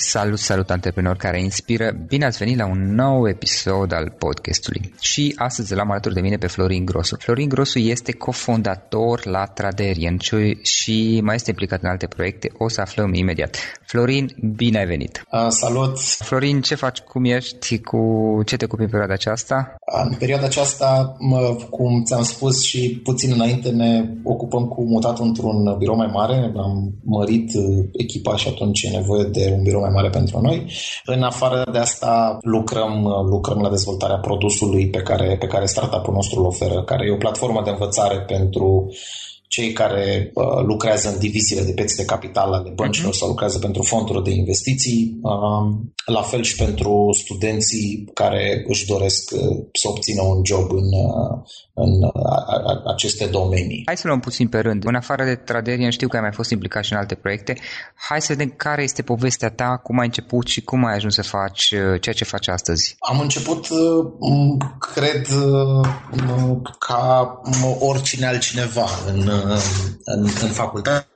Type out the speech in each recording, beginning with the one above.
Salut, salut antreprenori care inspiră! Bine ați venit la un nou episod al podcastului. Și astăzi l-am alături de mine pe Florin Grosu. Florin Grosu este cofondator la Traderian și mai este implicat în alte proiecte. O să aflăm imediat. Florin, bine ai venit! Uh, salut! Florin, ce faci? Cum ești? Cu ce te ocupi în perioada aceasta? În perioada aceasta, cum ți-am spus și puțin înainte, ne ocupăm cu mutatul într-un birou mai mare. Am mărit uh, echipa și atunci e nevoie de un birou mai mare pentru noi. În afară de asta lucrăm, lucrăm la dezvoltarea produsului pe care, pe care startup-ul nostru îl oferă, care e o platformă de învățare pentru cei care uh, lucrează în diviziile de piețe de capital ale băncilor uh-huh. sau lucrează pentru fonduri de investiții, uh, la fel și pentru studenții care își doresc uh, să obțină un job în, uh, în uh, aceste domenii. Hai să luăm puțin pe rând. În afară de Traderian, știu că ai mai fost implicat și în alte proiecte. Hai să vedem care este povestea ta, cum ai început și cum ai ajuns să faci uh, ceea ce faci astăzi. Am început, uh, cred, ca oricine altcineva în, în, în facultate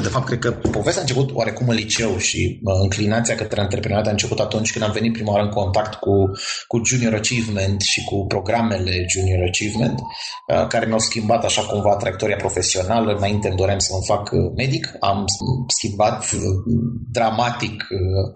de fapt, cred că povestea a început oarecum în liceu și uh, înclinația către antreprenoriat a început atunci când am venit prima oară în contact cu, cu Junior Achievement și cu programele Junior Achievement, uh, care mi-au schimbat așa cumva traiectoria profesională. Înainte îmi doream să mă fac uh, medic, am schimbat uh, dramatic uh,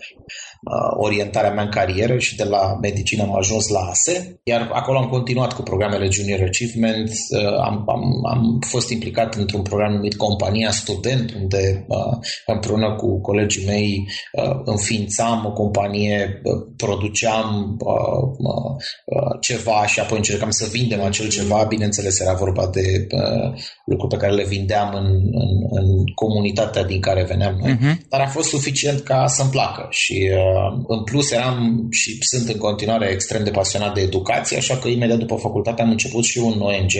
Uh, orientarea mea în carieră și de la medicină am ajuns la ASE, iar acolo am continuat cu programele Junior Achievement, uh, am, am, am fost implicat într-un program numit Compania Student, unde uh, împreună cu colegii mei înființam o companie, produceam ceva și apoi încercam să vindem acel ceva, bineînțeles era vorba de lucruri pe care le vindeam în, în, în comunitatea din care veneam noi, uh-huh. dar a fost suficient ca să-mi placă și Uh, în plus, eram și sunt în continuare extrem de pasionat de educație, așa că imediat după facultate am început și un ONG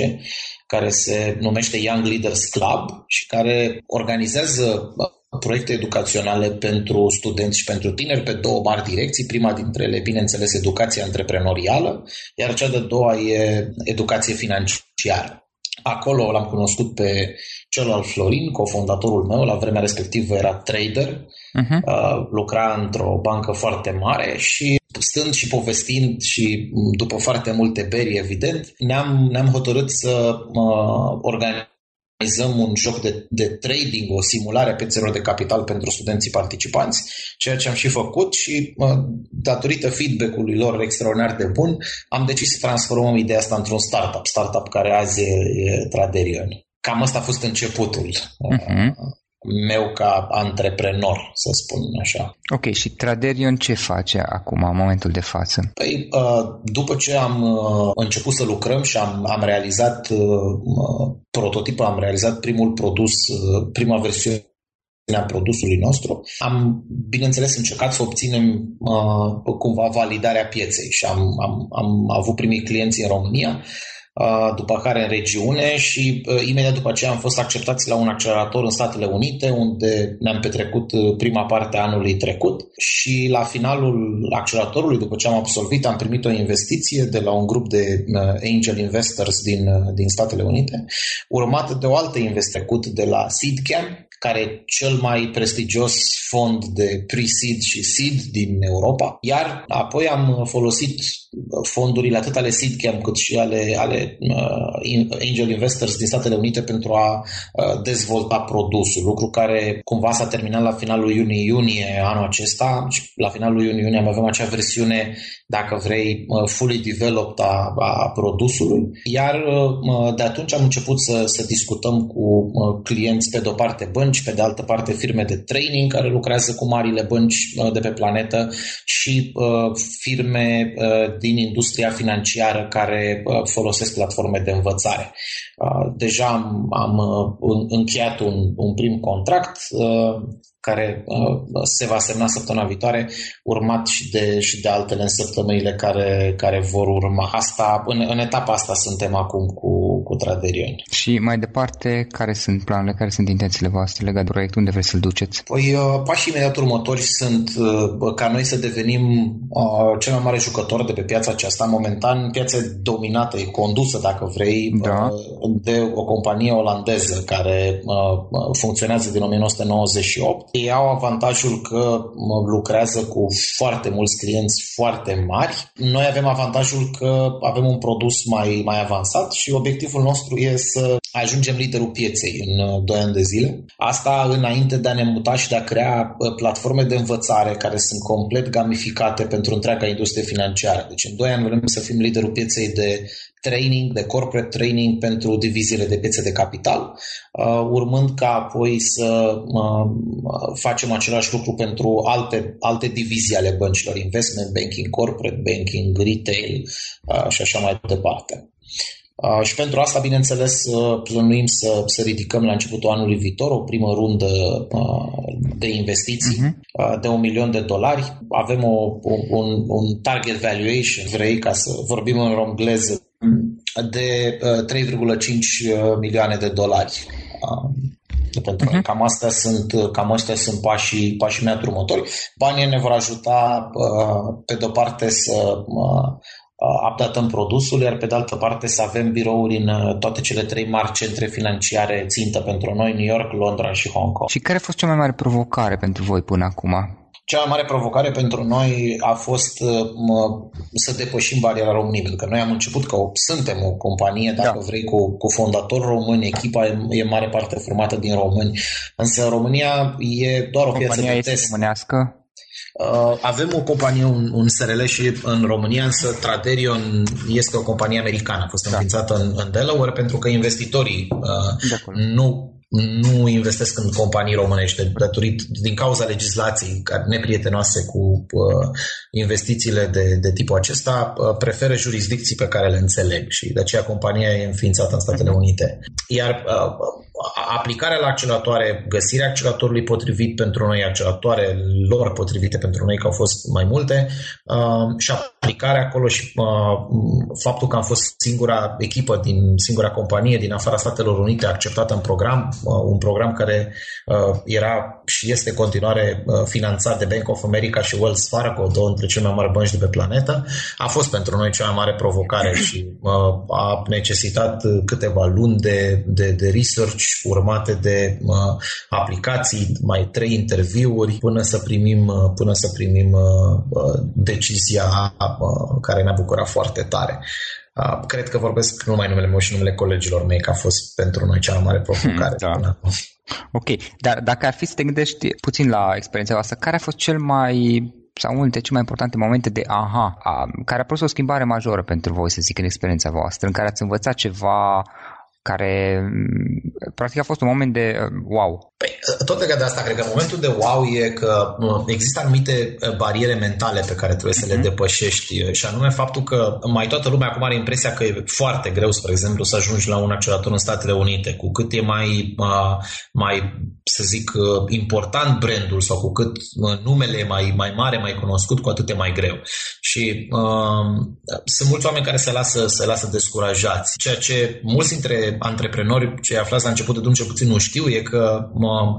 care se numește Young Leaders Club și care organizează uh, proiecte educaționale pentru studenți și pentru tineri pe două mari direcții. Prima dintre ele, bineînțeles, educația antreprenorială, iar cea de doua e educație financiară. Acolo l-am cunoscut pe celălalt Florin, cofondatorul meu, la vremea respectivă era trader, uh-huh. uh, lucra într-o bancă foarte mare și stând și povestind și după foarte multe beri, evident, ne-am, ne-am hotărât să uh, organizăm organizăm un joc de, de trading, o simulare a piețelor de capital pentru studenții participanți, ceea ce am și făcut și datorită feedback-ului lor extraordinar de bun, am decis să transformăm ideea asta într-un startup, startup care azi e, e Traderion. Cam asta a fost începutul. Uh-huh meu ca antreprenor, să spun așa. Ok, și Traderion ce face acum, în momentul de față? Păi, uh, după ce am uh, început să lucrăm și am, am realizat uh, prototipul, am realizat primul produs, prima versiune a produsului nostru. Am, bineînțeles, încercat să obținem uh, cumva validarea pieței și am, am, am avut primii clienți în România după care în regiune și imediat după aceea am fost acceptați la un accelerator în Statele Unite, unde ne-am petrecut prima parte a anului trecut și la finalul acceleratorului, după ce am absolvit, am primit o investiție de la un grup de angel investors din, din Statele Unite, urmată de o altă investiție de la Seedcamp, care e cel mai prestigios fond de pre-seed și seed din Europa, iar apoi am folosit fondurile atât ale Seedcamp cât și ale, ale uh, Angel Investors din Statele Unite pentru a uh, dezvolta produsul, lucru care cumva s-a terminat la finalul iunie-iunie anul acesta. Și la finalul iunie-iunie am avem acea versiune, dacă vrei, uh, fully developed a, a produsului, iar uh, de atunci am început să, să discutăm cu uh, clienți pe de-o parte bănci, pe de altă parte firme de training care lucrează cu marile bănci uh, de pe planetă și uh, firme uh, din industria financiară care uh, folosesc platforme de învățare. Uh, deja am, am uh, încheiat un, un prim contract care uh, se va semna săptămâna viitoare, urmat și de, și de altele în săptămânile care, care vor urma. Asta, în, în etapa asta suntem acum cu, cu Traderion. Și mai departe, care sunt planurile, care sunt intențiile voastre legate de proiect, unde vreți să-l duceți? Păi, uh, pașii imediat următori sunt uh, ca noi să devenim uh, cel mai mare jucător de pe piața aceasta. Momentan, piața dominată, e condusă, dacă vrei, da. uh, de o companie olandeză care uh, funcționează din 1998 ei au avantajul că lucrează cu foarte mulți clienți foarte mari. Noi avem avantajul că avem un produs mai, mai avansat și obiectivul nostru e să ajungem liderul pieței în 2 uh, ani de zile. Asta înainte de a ne muta și de a crea uh, platforme de învățare care sunt complet gamificate pentru întreaga industrie financiară. Deci în 2 ani vrem să fim liderul pieței de training, de corporate training pentru diviziile de piețe de capital, uh, urmând ca apoi să uh, facem același lucru pentru alte, alte divizii ale băncilor, investment banking, corporate banking, retail uh, și așa mai departe. Uh, și pentru asta, bineînțeles, uh, plănuim să, să ridicăm la începutul anului viitor o primă rundă uh, de investiții uh-huh. de un milion de dolari. Avem o, un, un target valuation, vrei, ca să vorbim în engleză, de 3,5 uh, uh, milioane de dolari. Um, pentru uh-huh. cam astea sunt, cam astea sunt pașii, pașii mei următori. Banii ne vor ajuta, uh, pe de-o parte, să updatăm produsul, iar pe de altă parte să avem birouri în toate cele trei mari centre financiare țintă pentru noi, New York, Londra și Hong Kong. Și care a fost cea mai mare provocare pentru voi până acum? Cea mai mare provocare pentru noi a fost mă, să depășim bariera României, pentru că noi am început că suntem o companie, dacă da. vrei, cu, cu fondatori români, echipa e, e mare parte formată din români, însă România e doar o Compania piață de test. românească? Uh, avem o companie, un, un SRL și în România, însă Traderion este o companie americană. A fost da. înființată în, în Delaware pentru că investitorii uh, nu nu investesc în companii românești datorit din cauza legislației neprietenoase cu uh, investițiile de, de tipul acesta, uh, preferă jurisdicții pe care le înțeleg și de aceea compania e înființată în Statele mhm. Unite. Iar uh, aplicarea la acceleratoare, găsirea acceleratorului potrivit pentru noi, acceleratoare lor potrivite pentru noi, că au fost mai multe, uh, și aplicarea acolo și uh, faptul că am fost singura echipă din singura companie din afara Statelor Unite acceptată în program, uh, un program care uh, era și este în continuare uh, finanțat de Bank of America și Wells Fargo, două dintre cele mai mari bănci de pe planetă, a fost pentru noi cea mai mare provocare și uh, a necesitat câteva luni de, de, de research urmate de uh, aplicații, mai trei interviuri până să primim, uh, până să primim uh, uh decizia uh, care ne-a bucurat foarte tare. Uh, cred că vorbesc nu numai numele meu și numele colegilor mei, că a fost pentru noi cea mai mare provocare. Hmm, da. Ok, dar dacă ar fi să te gândești puțin la experiența voastră, care a fost cel mai sau unul dintre cele mai importante momente de aha, a, care a produs o schimbare majoră pentru voi, să zic, în experiența voastră, în care ați învățat ceva care mm, practic a fost un moment de uh, wow. Păi, tot legat de asta, cred că momentul de wow e că există anumite uh, bariere mentale pe care trebuie să le mhm. depășești uh, și anume faptul că mai toată lumea acum are impresia că e foarte greu, spre exemplu, să ajungi la un accelerator în Statele Unite. Cu cât e mai, mai să zic, important brandul sau cu cât numele e mai, mai mare, mai cunoscut, cu atât e mai greu. Și uh, sunt mulți oameni care se lasă, se lasă descurajați, ceea ce mulți dintre antreprenori ce aflați la început de drum cel puțin nu știu e că mă,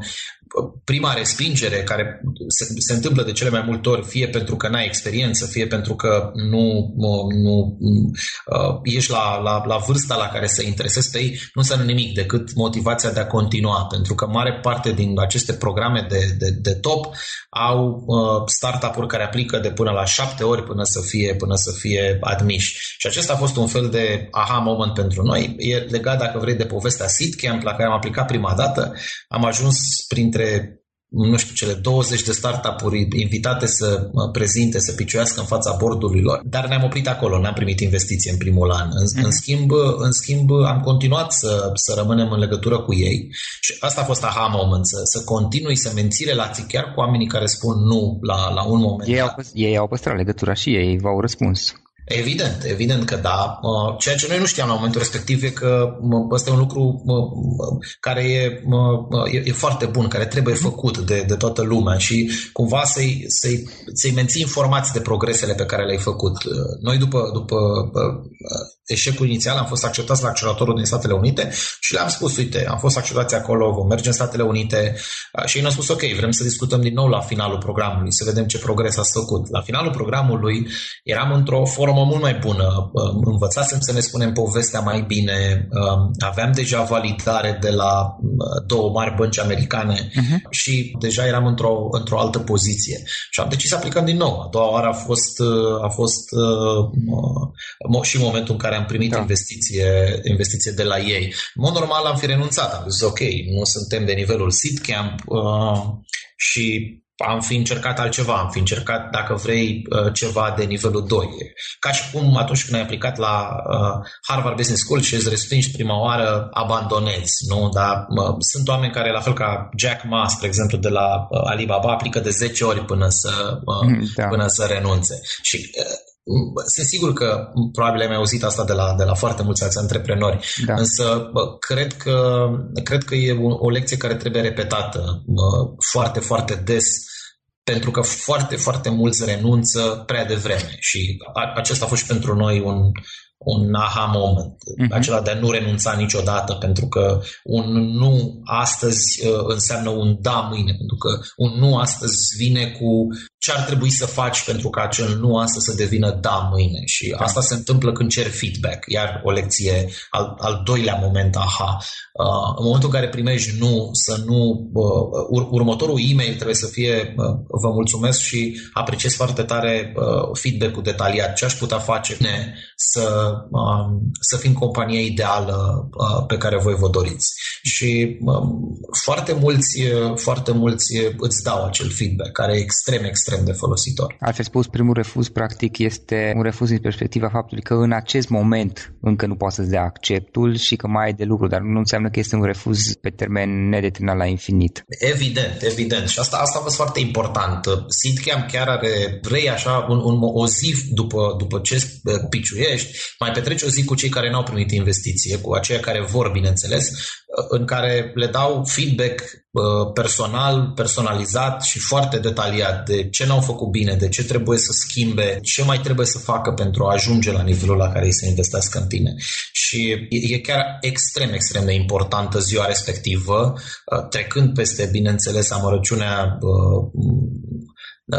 prima respingere care se, se întâmplă de cele mai multe ori, fie pentru că n-ai experiență, fie pentru că nu, nu, nu uh, ești la, la, la vârsta la care să interesezi pe ei, nu înseamnă nimic decât motivația de a continua, pentru că mare parte din aceste programe de, de, de top au uh, startup-uri care aplică de până la șapte ori până să fie, până să fie admiși. Și acesta a fost un fel de aha moment pentru noi. E legat, dacă vrei, de povestea SeedCamp la care am aplicat prima dată. Am ajuns printre nu știu, cele 20 de startup-uri invitate să prezinte, să piciuiască în fața bordului lor, dar ne-am oprit acolo, n-am primit investiție în primul an. În, mm-hmm. în, schimb, în schimb, am continuat să, să rămânem în legătură cu ei și asta a fost aha moment, să, să continui să menții relații chiar cu oamenii care spun nu la, la un moment. Ei au, ei au păstrat legătura și ei v-au răspuns. Evident, evident că da. Ceea ce noi nu știam la momentul respectiv e că ăsta e un lucru care e, e, e foarte bun, care trebuie mhm. făcut de, de toată lumea și cumva să-i, să-i, să-i menții informați de progresele pe care le-ai făcut. Noi după, după eșecul inițial am fost acceptați la acceleratorul din Statele Unite și le-am spus, uite, am fost acceptați acolo, vom merge în Statele Unite și ei ne-au spus, ok, vrem să discutăm din nou la finalul programului, să vedem ce progres ați făcut. La finalul programului eram într-o formă mult mai bună, învățasem să ne spunem povestea mai bine, aveam deja validare de la două mari bănci americane uh-huh. și deja eram într-o, într-o altă poziție. Și am decis să aplicăm din nou. A doua oară a fost, a fost uh, și momentul în care am primit da. investiție, investiție de la ei. În mod normal am fi renunțat, am zis ok, nu suntem de nivelul Seedcamp uh, și am fi încercat altceva, am fi încercat, dacă vrei, uh, ceva de nivelul 2. Ca și cum atunci când ai aplicat la uh, Harvard Business School și îți respingi prima oară, abandonezi, nu? Dar uh, sunt oameni care, la fel ca Jack Ma, spre exemplu, de la uh, Alibaba, aplică de 10 ori până să, uh, da. până să renunțe. Și uh, sunt sigur că probabil ai mai auzit asta de la, de la foarte mulți alți antreprenori, da. însă bă, cred, că, cred că e o, o lecție care trebuie repetată bă, foarte, foarte des pentru că foarte, foarte mulți renunță prea devreme și a, acesta a fost și pentru noi un, un aha moment, uh-huh. acela de a nu renunța niciodată, pentru că un nu astăzi uh, înseamnă un da mâine, pentru că un nu astăzi vine cu ce ar trebui să faci pentru ca acel nu astăzi să devină da mâine. Și da. asta se întâmplă când cer feedback. Iar o lecție, al, al doilea moment, aha. Uh, în momentul în care primești nu, să nu... Uh, ur- următorul e-mail trebuie să fie uh, vă mulțumesc și apreciez foarte tare uh, feedback-ul detaliat. Ce aș putea face să, uh, să fim compania ideală uh, pe care voi vă doriți. Și uh, foarte mulți, uh, foarte mulți îți dau acel feedback care e extrem, extrem de folositor. Altfel spus, primul refuz practic este un refuz din perspectiva faptului că în acest moment încă nu poți să-ți dea acceptul și că mai ai de lucru, dar nu înseamnă că este un refuz pe termen nedeterminat la infinit. Evident, evident. Și asta, asta a fost foarte important. SeedCamp chiar are, vrei așa, un, un, o zi după, după ce piciuiești, mai petreci o zi cu cei care n-au primit investiție, cu aceia care vor, bineînțeles, în care le dau feedback uh, personal, personalizat și foarte detaliat de ce n-au făcut bine, de ce trebuie să schimbe, ce mai trebuie să facă pentru a ajunge la nivelul la care ei să investească în tine. Și e chiar extrem, extrem de importantă ziua respectivă, uh, trecând peste, bineînțeles, amărăciunea uh,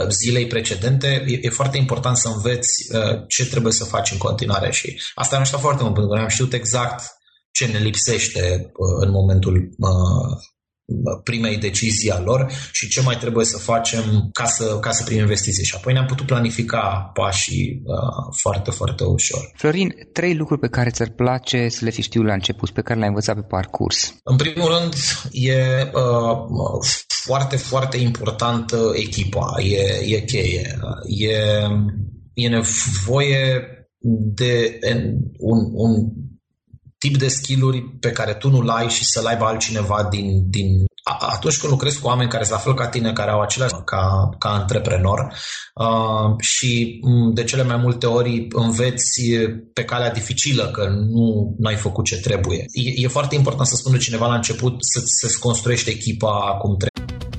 zilei precedente, e, foarte important să înveți ce trebuie să faci în continuare și asta am știut foarte mult, pentru că am știut exact ce ne lipsește uh, în momentul uh, primei decizii a lor și ce mai trebuie să facem ca să, ca să primim investiții. Și apoi ne-am putut planifica pașii uh, foarte, foarte ușor. Florin, trei lucruri pe care ți-ar place să le fi știut la început, pe care le-ai învățat pe parcurs. În primul rând, e uh, foarte, foarte importantă echipa, e, e cheie. E, e nevoie de un, un tip de skill-uri pe care tu nu-l ai și să-l aibă altcineva din, din atunci când lucrezi cu oameni care se află ca tine, care au același ca, ca antreprenor uh, și de cele mai multe ori înveți pe calea dificilă că nu ai făcut ce trebuie. E, e foarte important să spună cineva la început să, să-ți construiești echipa cum trebuie.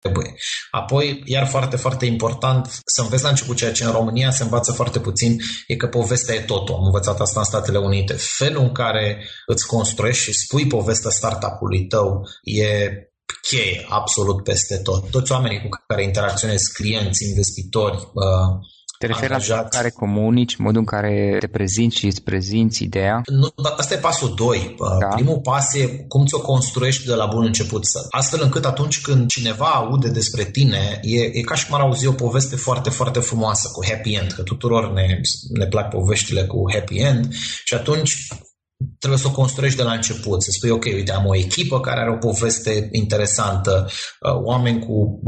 Trebuie. Apoi, iar foarte, foarte important, să înveți la început ceea ce în România se învață foarte puțin, e că povestea e totul. Am învățat asta în Statele Unite. Felul în care îți construiești și spui povestea startup-ului tău e cheie absolut peste tot. Toți oamenii cu care interacționezi, clienți, investitori, uh, te referi la modul în care comunici, modul în care te prezinți și îți prezinți ideea? Nu, asta e pasul 2. Da. Primul pas e cum ți-o construiești de la bun început. Astfel încât atunci când cineva aude despre tine, e, e ca și cum ar auzi o poveste foarte, foarte frumoasă cu happy end, că tuturor ne, ne plac poveștile cu happy end și atunci trebuie să o construiești de la început, să spui, ok, uite, am o echipă care are o poveste interesantă, uh, oameni cu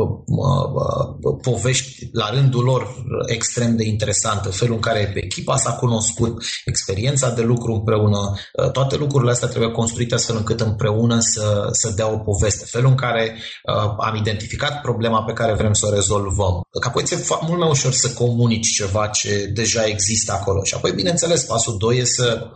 povești la rândul lor extrem de interesante, felul în care echipa s-a cunoscut, experiența de lucru împreună, uh, toate lucrurile astea trebuie construite astfel încât împreună să, să dea o poveste, felul în care uh, am identificat problema pe care vrem să o rezolvăm. Că apoi ți-e mult mai ușor să comunici ceva ce deja există acolo. Și apoi, bineînțeles, pasul 2 e să,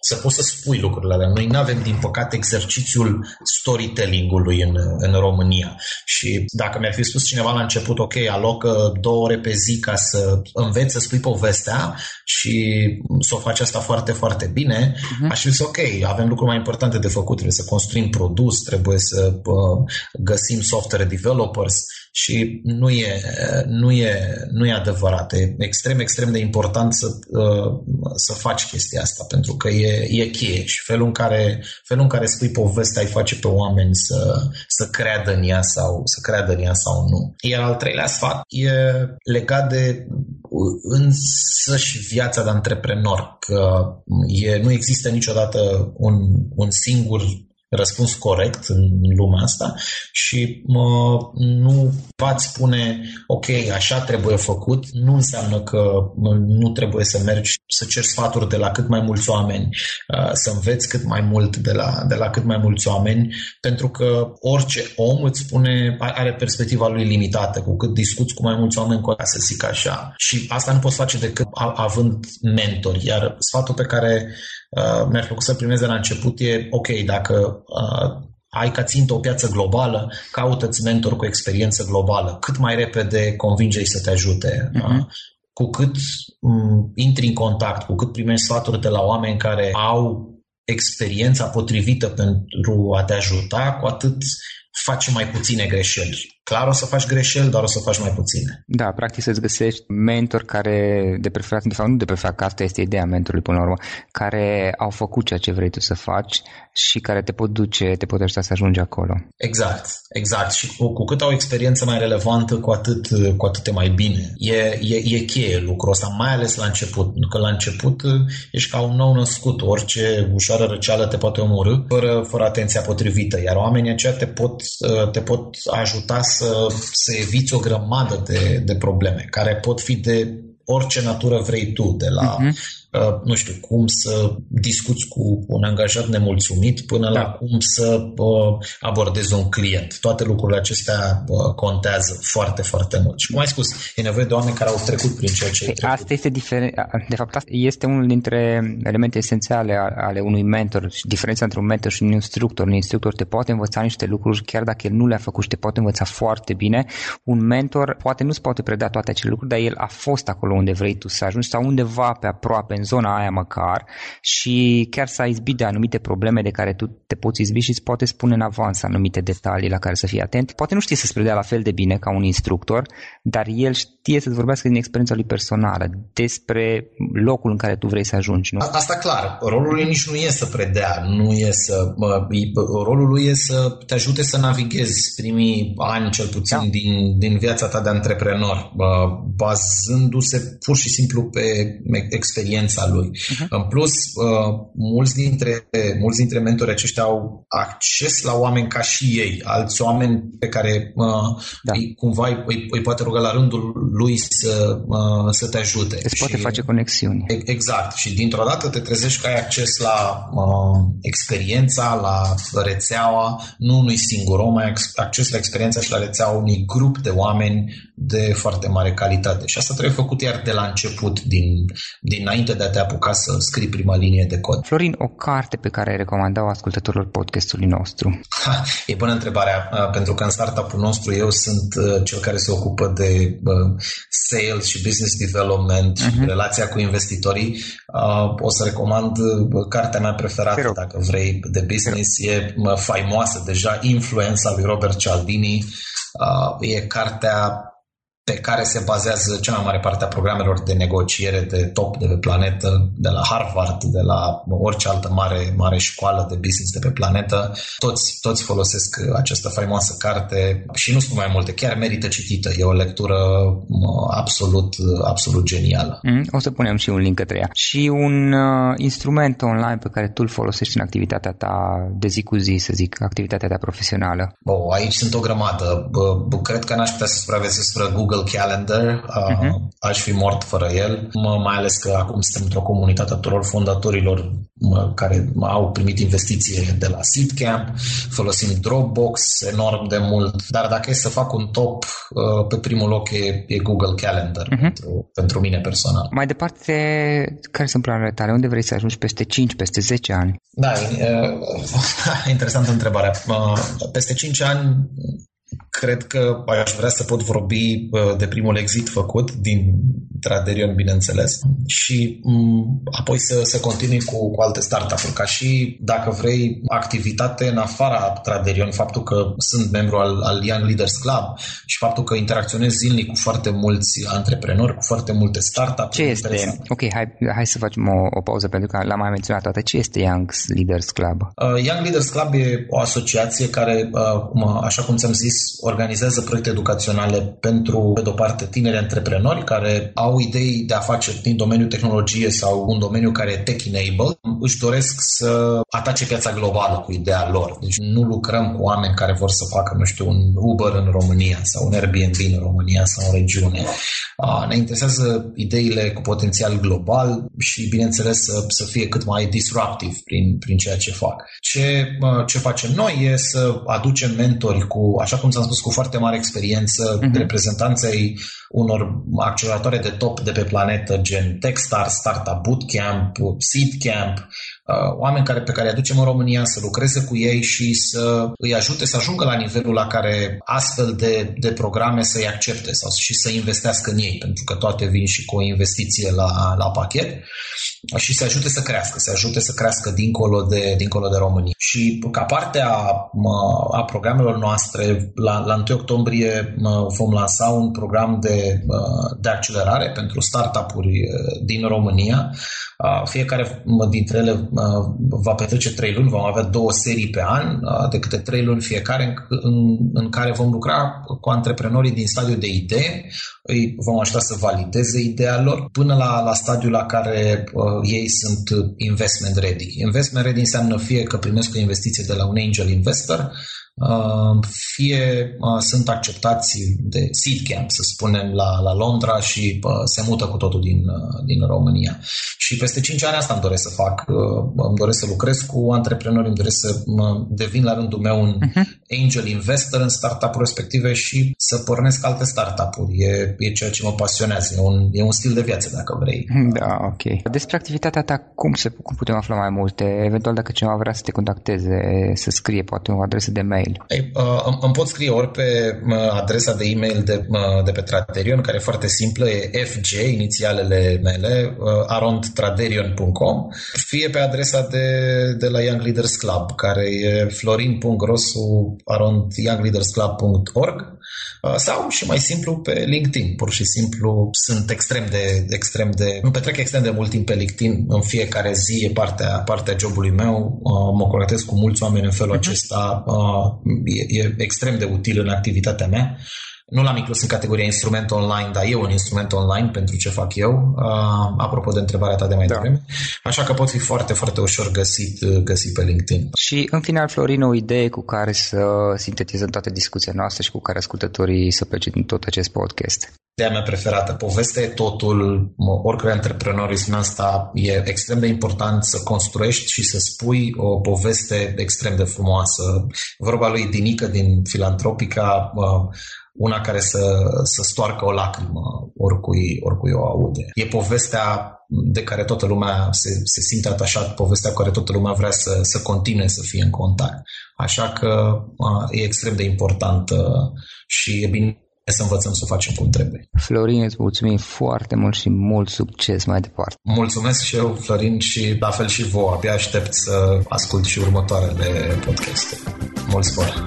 să poți să spui lucrurile alea. Noi nu avem, din păcate, exercițiul storytelling-ului în, în România. Și dacă mi-ar fi spus cineva la început, ok, alocă două ore pe zi ca să înveți să spui povestea și să o faci asta foarte, foarte bine, uh-huh. aș fi zis, ok, avem lucruri mai importante de făcut, trebuie să construim produs, trebuie să uh, găsim software developers, și nu e, nu e, nu e adevărat. E extrem, extrem de important să, uh, să faci chestia asta, pentru că e, e cheie și felul în, care, felul în care spui povestea îi face pe oameni să, să creadă în ea sau să creadă în ea sau nu. Iar al treilea sfat e legat de însăși viața de antreprenor, că e, nu există niciodată un, un singur răspuns corect în lumea asta și mă, nu v-ați spune, ok, așa trebuie făcut, nu înseamnă că nu trebuie să mergi să ceri sfaturi de la cât mai mulți oameni, uh, să înveți cât mai mult de la, de la cât mai mulți oameni, pentru că orice om îți spune, are perspectiva lui limitată, cu cât discuți cu mai mulți oameni, cu să zic așa. Și asta nu poți face decât având mentori. Iar sfatul pe care uh, mi-ar plăcut să primez de la început e, ok, dacă uh, ai ca țintă o piață globală, caută-ți mentor cu experiență globală. Cât mai repede convinge-i să te ajute. Uh-huh. Cu cât um, intri în contact, cu cât primești sfaturi de la oameni care au experiența potrivită pentru a te ajuta, cu atât faci mai puține greșeli. Clar o să faci greșeli, dar o să faci mai puține. Da, practic să-ți găsești mentor care, de preferat, de fapt nu de preferat, că asta este ideea mentorului până la urmă, care au făcut ceea ce vrei tu să faci și care te pot duce, te pot ajuta să ajungi acolo. Exact, exact. Și cu, cu cât au o experiență mai relevantă, cu atât, cu atât e mai bine. E, e, e cheie lucrul ăsta, mai ales la început. Că la început ești ca un nou născut. Orice ușoară răceală te poate omorâ fără, fără atenția potrivită. Iar oamenii aceia te pot, te pot ajuta să, să eviți o grămadă de, de probleme, care pot fi de orice natură vrei tu, de la uh-huh Uh, nu știu, cum să discuți cu un angajat nemulțumit până da. la cum să uh, abordezi un client. Toate lucrurile acestea uh, contează foarte, foarte mult. Și cum ai spus, e nevoie de oameni care au trecut prin ceea ce ai trecut. Asta este diferent. De fapt, asta este unul dintre elemente esențiale ale unui mentor. Diferența între un mentor și un instructor. Un instructor te poate învăța niște lucruri chiar dacă el nu le-a făcut și te poate învăța foarte bine. Un mentor poate nu-ți poate preda toate acele lucruri, dar el a fost acolo unde vrei tu să ajungi sau undeva pe aproape, în zona aia măcar și chiar să ai izbit de anumite probleme de care tu te poți izbi și îți poate spune în avans anumite detalii la care să fii atent. Poate nu știe să-ți predea la fel de bine ca un instructor, dar el știe să-ți vorbească din experiența lui personală despre locul în care tu vrei să ajungi. Nu? Asta clar. Rolul lui nici nu e să predea, nu e să... Rolul lui e să te ajute să navighezi primii ani, cel puțin, da. din, din viața ta de antreprenor, bazându-se pur și simplu pe experiența lui. Uh-huh. În plus, mulți dintre, mulți dintre mentori aceștia au acces la oameni ca și ei, alți oameni pe care da. îi, cumva îi, îi poate ruga la rândul lui să, să te ajute. Îți poate și, face conexiuni. Exact. Și dintr-o dată te trezești că ai acces la uh, experiența, la rețeaua, nu unui singur om, ai acces la experiența și la rețeaua unui grup de oameni de foarte mare calitate. Și asta trebuie făcut iar de la început, din, dinainte de a te apuca să scrii prima linie de cod. Florin, o carte pe care ai recomanda ascultătorilor podcastului nostru? Ha, e bună întrebarea, uh, pentru că în startup-ul nostru eu sunt uh, cel care se ocupă de uh, sales și business development uh-huh. și mhm. relația cu investitorii. O să recomand cartea mea preferată, dacă vrei, de business. E faimoasă deja, Influența lui Robert Cialdini. E cartea pe care se bazează cea mai mare parte a programelor de negociere de top de pe planetă, de la Harvard, de la orice altă mare, mare școală de business de pe planetă. Toți, toți folosesc această faimoasă carte și nu spun mai multe, chiar merită citită. E o lectură absolut, absolut genială. Mm, o să punem și un link către ea. Și un uh, instrument online pe care tu îl folosești în activitatea ta de zi cu zi, să zic, activitatea ta profesională. Oh, aici sunt o grămadă. Cred că n-aș putea să supraviețuiesc fără Google Google Calendar, uh, uh-huh. aș fi mort fără el, mai ales că acum suntem într-o comunitate a tuturor fondatorilor care au primit investiție de la Seedcamp, folosim Dropbox enorm de mult, dar dacă e să fac un top, uh, pe primul loc e, e Google Calendar uh-huh. pentru, pentru mine personal. Mai departe, care sunt planurile tale? Unde vrei să ajungi peste 5, peste 10 ani? Da, e, interesantă întrebare. Peste 5 ani cred că aș vrea să pot vorbi de primul exit făcut din Traderion, bineînțeles, și m- apoi să, să continui cu, cu alte startup-uri, ca și, dacă vrei, activitate în afara Traderion, faptul că sunt membru al, al Young Leaders Club și faptul că interacționez zilnic cu foarte mulți antreprenori, cu foarte multe startup Ce este? Interesante. Ok, hai, hai să facem o, o pauză pentru că l-am mai menționat toate. Ce este Young Leaders Club? Uh, Young Leaders Club e o asociație care, uh, așa cum ți-am zis, organizează proiecte educaționale pentru, pe de-o parte, tineri antreprenori care au au idei de afaceri din domeniul tehnologie sau un domeniu care e tech-enabled, își doresc să atace piața globală cu ideea lor. Deci nu lucrăm cu oameni care vor să facă, nu știu, un Uber în România sau un Airbnb în România sau în regiune. Ne interesează ideile cu potențial global și, bineînțeles, să, să fie cât mai disruptiv prin, prin ceea ce fac. Ce, ce facem noi e să aducem mentori cu, așa cum ți-am spus, cu foarte mare experiență, uh-huh. reprezentanței unor acceleratoare de top de pe planetă, gen Techstars, Startup Bootcamp, Seedcamp, uh, oameni care, pe care îi aducem în România să lucreze cu ei și să îi ajute să ajungă la nivelul la care astfel de, de programe să-i accepte sau și să investească în ei, pentru că toate vin și cu o investiție la, la pachet și să ajute să crească, să ajute să crească dincolo de, dincolo de România. Și ca parte a, a programelor noastre, la, la 1 octombrie vom lansa un program de, de accelerare pentru startup-uri din România. Fiecare dintre ele va petrece trei luni, vom avea două serii pe an, de câte trei luni fiecare, în, în, în care vom lucra cu antreprenorii din stadiul de idee, îi vom ajuta să valideze ideea lor până la, la stadiul la care uh, ei sunt investment ready. Investment ready înseamnă fie că primesc o investiție de la un angel investor, fie sunt acceptați de seed camp, să spunem, la, la Londra și se mută cu totul din, din România. Și peste 5 ani asta îmi doresc să fac. Îmi doresc să lucrez cu antreprenori, îmi doresc să devin la rândul meu un uh-huh. Angel investor în startup-uri respective și să pornesc alte startup-uri. E, e ceea ce mă pasionează. E un, e un stil de viață, dacă vrei. Da, ok. Despre activitatea ta, cum, se, cum putem afla mai multe? Eventual, dacă cineva vrea să te contacteze, să scrie poate o adresă de mail e-mail? Ei, uh, îmi pot scrie ori pe uh, adresa de e-mail de, uh, de pe Traderion, care e foarte simplă, e fg, inițialele mele, uh, arondtraderion.com, fie pe adresa de, de la Young Leaders Club, care e florin.grosu arondyoungleadersclub.org Uh, sau și mai simplu pe LinkedIn. Pur și simplu sunt extrem de, extrem de, nu petrec extrem de mult timp pe LinkedIn. În fiecare zi e partea, partea jobului meu. Uh, mă conectez cu mulți oameni în felul uh-huh. acesta. Uh, e, e extrem de util în activitatea mea. Nu l-am inclus în categoria instrument online, dar e un instrument online pentru ce fac eu, uh, apropo de întrebarea ta de mai da. devreme. Așa că pot fi foarte, foarte ușor găsit, găsit pe LinkedIn. Și în final, Florin, o idee cu care să sintetizăm toate discuția noastră și cu care ascultătorii să plece din tot acest podcast. Ideea mea preferată. Povestea e totul, oricare antreprenor spun asta, e extrem de important să construiești și să spui o poveste extrem de frumoasă. Vorba lui Dinică din Filantropica, una care să, să stoarcă o lacrimă oricui, oricui o aude. E povestea de care toată lumea se, se simte atașat, povestea cu care toată lumea vrea să, să continue să fie în contact. Așa că e extrem de important și e bine să învățăm să o facem cum trebuie. Florin, îți mulțumim foarte mult și mult succes mai departe. Mulțumesc și eu, Florin, și la fel și vouă. Abia aștept să ascult și următoarele podcaste. Mult spor!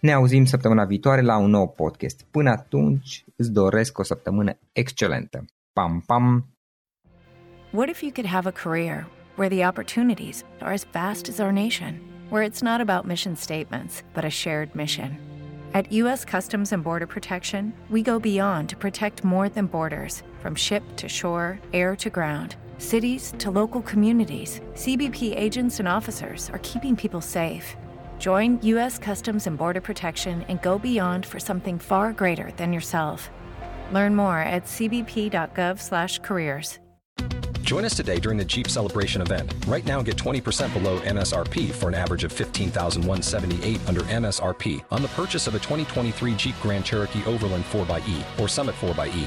Ne auzim săptămâna viitoare la un nou podcast. Până atunci, îți doresc o săptămână excelentă. Pam, pam! What if you could have a career where the opportunities are as vast as our nation, where it's not about mission statements, but a shared mission? At U.S. Customs and Border Protection, we go beyond to protect more than borders from ship to shore, air to ground, cities to local communities. CBP agents and officers are keeping people safe. Join U.S. Customs and Border Protection and go beyond for something far greater than yourself. Learn more at cbp.gov/careers. Join us today during the Jeep Celebration event. Right now, get 20% below MSRP for an average of 15178 under MSRP on the purchase of a 2023 Jeep Grand Cherokee Overland 4xE or Summit 4xE.